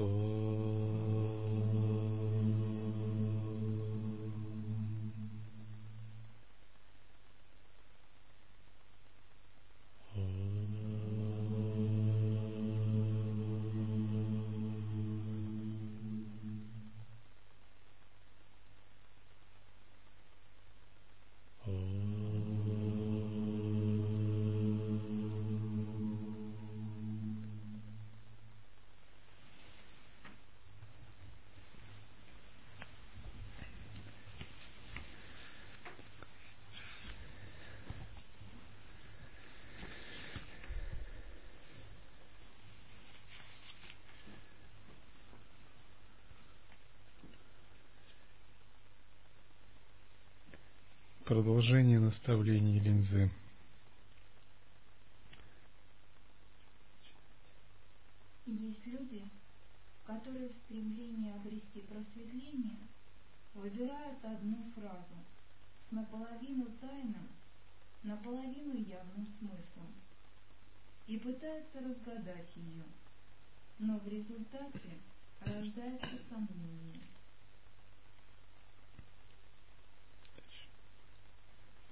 Oh. Продолжение наставлений линзы. Есть люди, которые в стремлении обрести просветление выбирают одну фразу с наполовину тайным, наполовину явным смыслом и пытаются разгадать ее, но в результате рождается сомнение.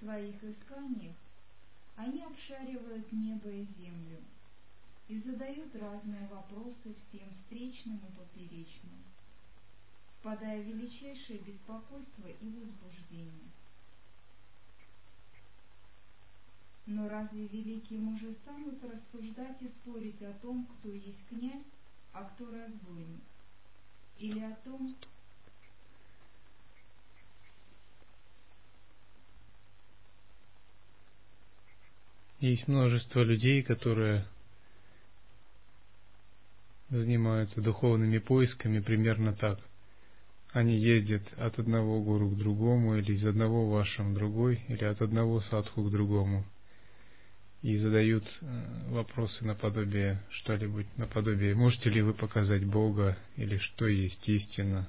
Своих исканиях они обшаривают небо и землю и задают разные вопросы всем встречным и поперечным, впадая в величайшее беспокойство и возбуждение. Но разве великие мужи станут рассуждать и спорить о том, кто есть князь, а кто разбойник? Или о том, Есть множество людей, которые занимаются духовными поисками примерно так. Они ездят от одного гуру к другому, или из одного вашем в другой, или от одного садху к другому. И задают э, вопросы наподобие что-либо, наподобие, можете ли вы показать Бога, или что есть истина,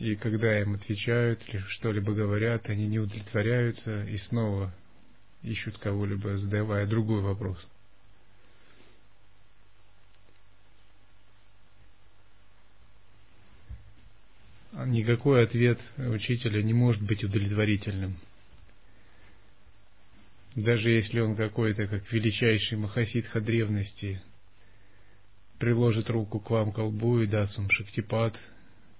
И когда им отвечают или что-либо говорят, они не удовлетворяются и снова ищут кого-либо, задавая другой вопрос. Никакой ответ учителя не может быть удовлетворительным. Даже если он какой-то, как величайший махасидха древности, приложит руку к вам колбу и даст вам шактипад,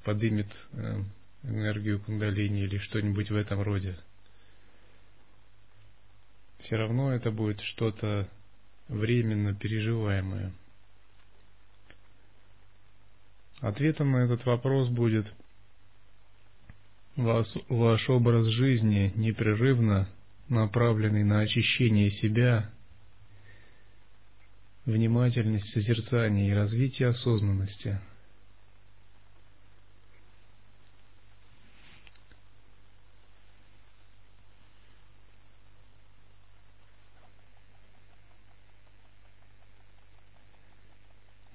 подымет э, энергию кундалини или что-нибудь в этом роде. Все равно это будет что-то временно переживаемое. Ответом на этот вопрос будет ваш, ваш образ жизни непрерывно направленный на очищение себя, внимательность созерцания и развитие осознанности –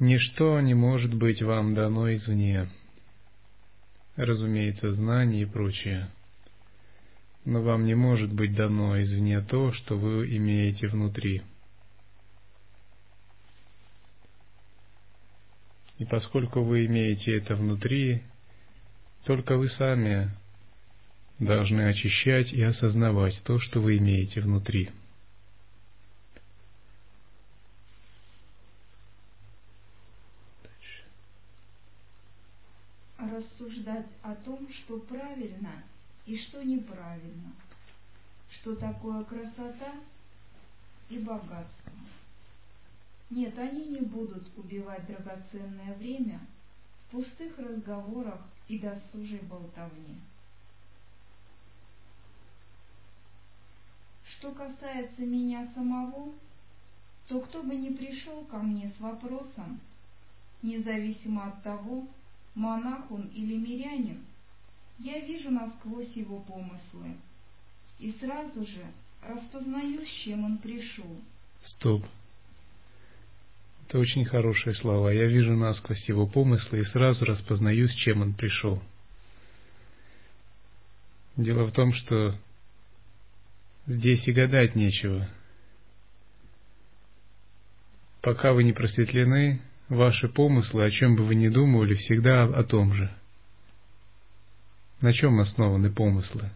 Ничто не может быть вам дано извне. Разумеется, знания и прочее. Но вам не может быть дано извне то, что вы имеете внутри. И поскольку вы имеете это внутри, только вы сами должны очищать и осознавать то, что вы имеете внутри. рассуждать о том, что правильно и что неправильно, что такое красота и богатство. Нет, они не будут убивать драгоценное время в пустых разговорах и досужей болтовне. Что касается меня самого, то кто бы ни пришел ко мне с вопросом, независимо от того, монах он или мирянин, я вижу насквозь его помыслы и сразу же распознаю, с чем он пришел. Стоп. Это очень хорошие слова. Я вижу насквозь его помыслы и сразу распознаю, с чем он пришел. Дело в том, что здесь и гадать нечего. пока вы не просветлены, ваши помыслы, о чем бы вы ни думали, всегда о том же. На чем основаны помыслы?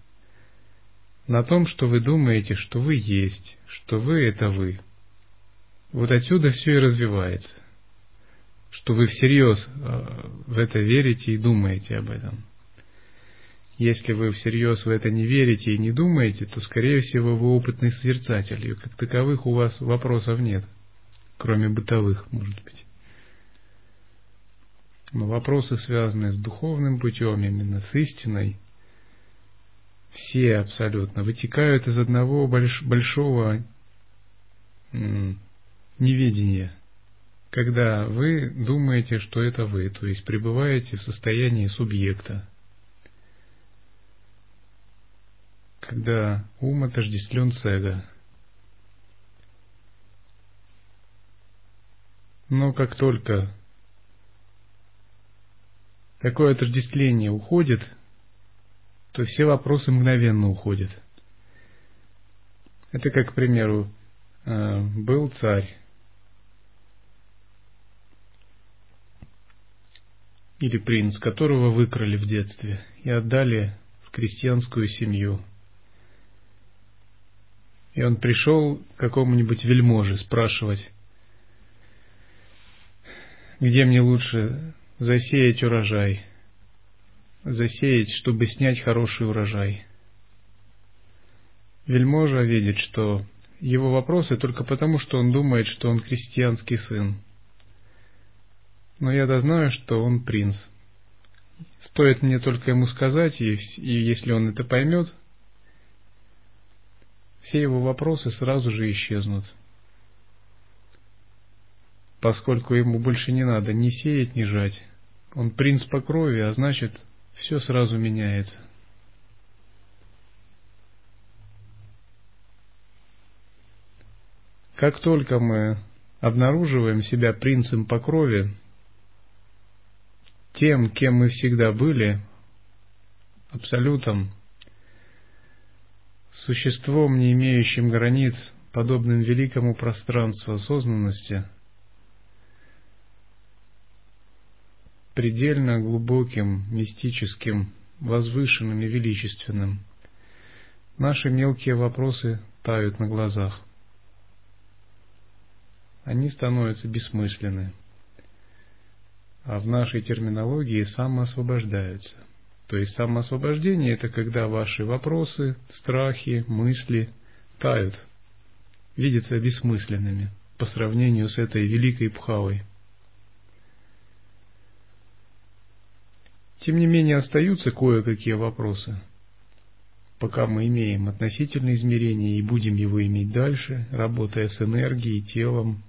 На том, что вы думаете, что вы есть, что вы – это вы. Вот отсюда все и развивается. Что вы всерьез э, в это верите и думаете об этом. Если вы всерьез в это не верите и не думаете, то, скорее всего, вы опытный созерцатель, и как таковых у вас вопросов нет, кроме бытовых, может быть. Но вопросы, связанные с духовным путем, именно с истиной, все абсолютно вытекают из одного больш большого неведения, когда вы думаете, что это вы, то есть пребываете в состоянии субъекта, когда ум отождествлен с эго. Но как только такое отождествление уходит, то все вопросы мгновенно уходят. Это как, к примеру, э, был царь или принц, которого выкрали в детстве и отдали в крестьянскую семью. И он пришел к какому-нибудь вельможе спрашивать, где мне лучше засеять урожай, засеять, чтобы снять хороший урожай. Вельможа видит, что его вопросы только потому, что он думает, что он крестьянский сын. Но я-то знаю, что он принц. Стоит мне только ему сказать, и, если он это поймет, все его вопросы сразу же исчезнут. Поскольку ему больше не надо ни сеять, ни жать. Он принц по крови, а значит, все сразу меняется. Как только мы обнаруживаем себя принцем по крови, тем, кем мы всегда были, абсолютом, существом, не имеющим границ, подобным великому пространству осознанности, предельно глубоким, мистическим, возвышенным и величественным, наши мелкие вопросы тают на глазах. Они становятся бессмысленны, а в нашей терминологии самоосвобождаются. То есть самоосвобождение – это когда ваши вопросы, страхи, мысли тают, видятся бессмысленными по сравнению с этой великой пхавой. Тем не менее остаются кое-какие вопросы, пока мы имеем относительное измерение и будем его иметь дальше, работая с энергией, телом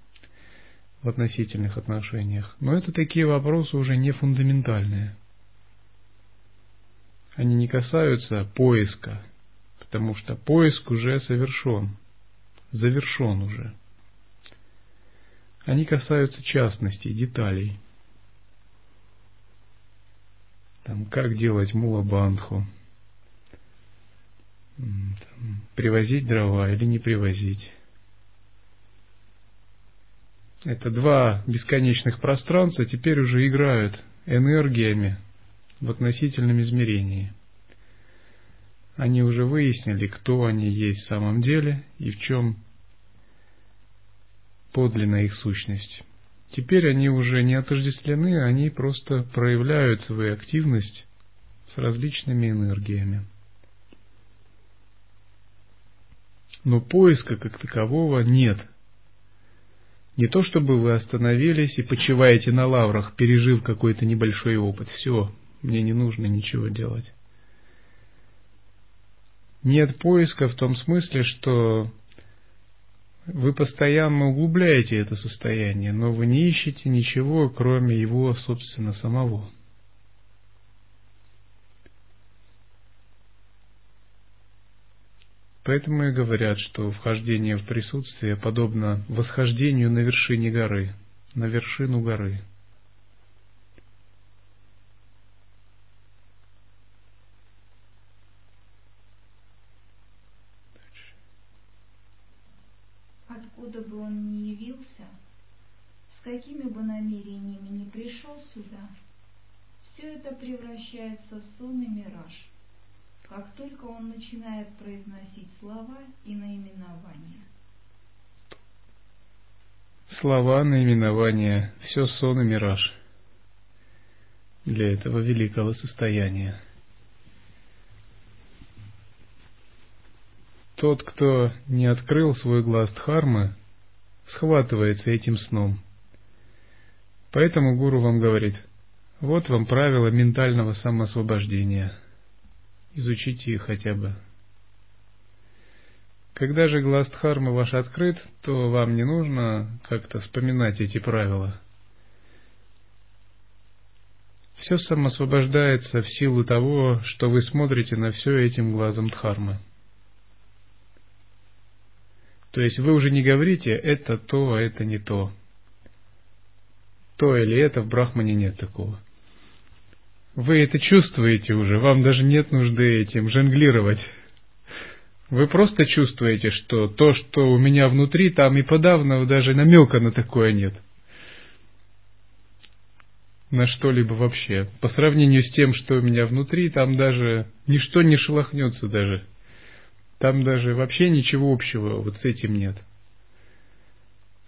в относительных отношениях. Но это такие вопросы уже не фундаментальные – они не касаются поиска, потому что поиск уже совершен, завершен уже. Они касаются частностей, деталей. Там, как делать мулабандху, привозить дрова или не привозить. Это два бесконечных пространства теперь уже играют энергиями в относительном измерении. Они уже выяснили, кто они есть в самом деле и в чем подлинная их сущность. Теперь они уже не отождествлены, они просто проявляют свою активность с различными энергиями. Но поиска как такового нет. Не то чтобы вы остановились и почиваете на лаврах, пережив какой-то небольшой опыт. Все, мне не нужно ничего делать. Нет поиска в том смысле, что вы постоянно углубляете это состояние, но вы не ищете ничего, кроме его, собственно, самого. Поэтому и говорят, что вхождение в присутствие подобно восхождению на вершине горы, на вершину горы. Откуда бы он ни явился, с какими бы намерениями ни пришел сюда, все это превращается в сон и мираж, как только он начинает произносить слова и наименования. Слова, наименования, все сон и мираж для этого великого состояния. Тот, кто не открыл свой глаз Дхармы, схватывается этим сном. Поэтому гуру вам говорит, вот вам правила ментального самоосвобождения. Изучите их хотя бы. Когда же глаз Дхармы ваш открыт, то вам не нужно как-то вспоминать эти правила. Все самосвобождается в силу того, что вы смотрите на все этим глазом Дхармы. То есть вы уже не говорите «это то, а это не то». То или это в Брахмане нет такого. Вы это чувствуете уже, вам даже нет нужды этим жонглировать. Вы просто чувствуете, что то, что у меня внутри, там и подавно даже намека на такое нет. На что-либо вообще. По сравнению с тем, что у меня внутри, там даже ничто не шелохнется даже. Там даже вообще ничего общего вот с этим нет.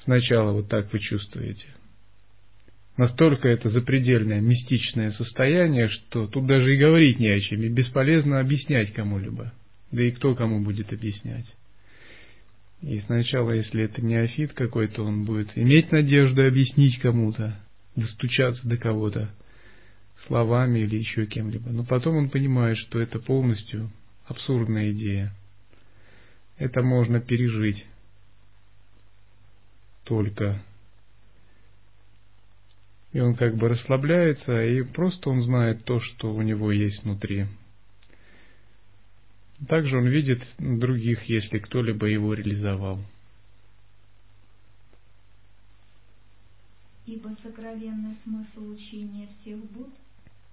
Сначала вот так вы чувствуете. Настолько это запредельное мистичное состояние, что тут даже и говорить не о чем, и бесполезно объяснять кому-либо. Да и кто кому будет объяснять. И сначала, если это неофит какой-то, он будет иметь надежду объяснить кому-то, достучаться до кого-то словами или еще кем-либо. Но потом он понимает, что это полностью абсурдная идея это можно пережить только. И он как бы расслабляется, и просто он знает то, что у него есть внутри. Также он видит других, если кто-либо его реализовал. Ибо сокровенный смысл учения всех Будд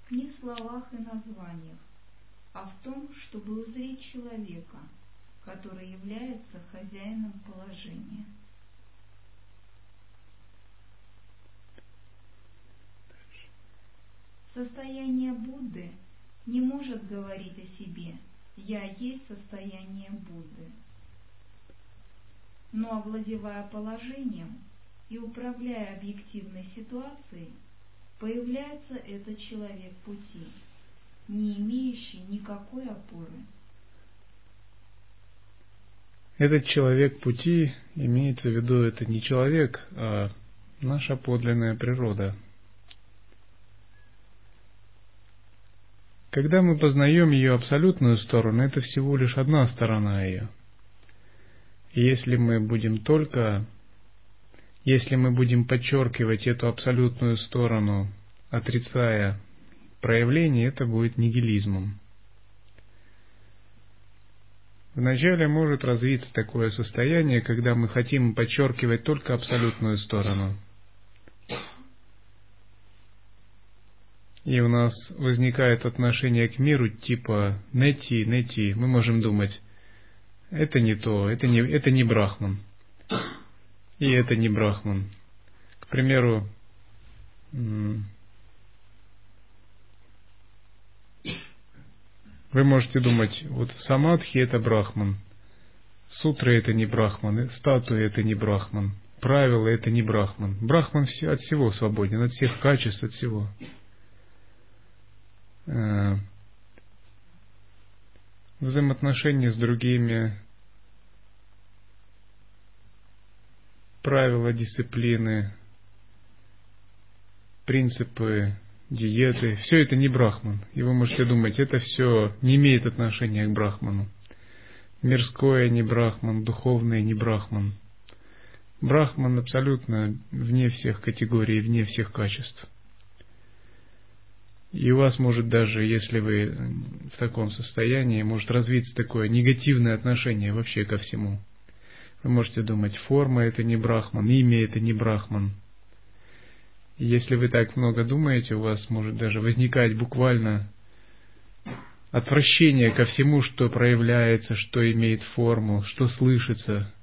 не в словах и названиях, а в том, чтобы узреть человека – который является хозяином положения. Состояние Будды не может говорить о себе «я есть состояние Будды». Но овладевая положением и управляя объективной ситуацией, появляется этот человек пути, не имеющий никакой опоры. Этот человек пути, имеется в виду, это не человек, а наша подлинная природа. Когда мы познаем ее абсолютную сторону, это всего лишь одна сторона ее. Если мы будем только, если мы будем подчеркивать эту абсолютную сторону, отрицая проявление, это будет нигилизмом. Вначале может развиться такое состояние, когда мы хотим подчеркивать только абсолютную сторону. И у нас возникает отношение к миру типа «нети, нети». Мы можем думать, это не то, это не, это не брахман. И это не брахман. К примеру, Вы можете думать, вот самадхи это брахман, сутры это не брахман, статуи это не брахман, правила это не брахман. Брахман от всего свободен, от всех качеств, от всего. Э, взаимоотношения с другими, правила дисциплины, принципы диеты, все это не брахман. И вы можете думать, это все не имеет отношения к брахману. Мирское не брахман, духовное не брахман. Брахман абсолютно вне всех категорий, вне всех качеств. И у вас может даже, если вы в таком состоянии, может развиться такое негативное отношение вообще ко всему. Вы можете думать, форма это не брахман, имя это не брахман, если вы так много думаете, у вас может даже возникать буквально отвращение ко всему, что проявляется, что имеет форму, что слышится,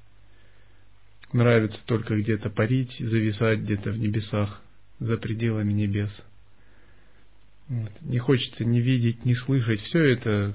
нравится только где-то парить, зависать где-то в небесах, за пределами небес. Вот. Не хочется ни видеть, ни слышать. Все это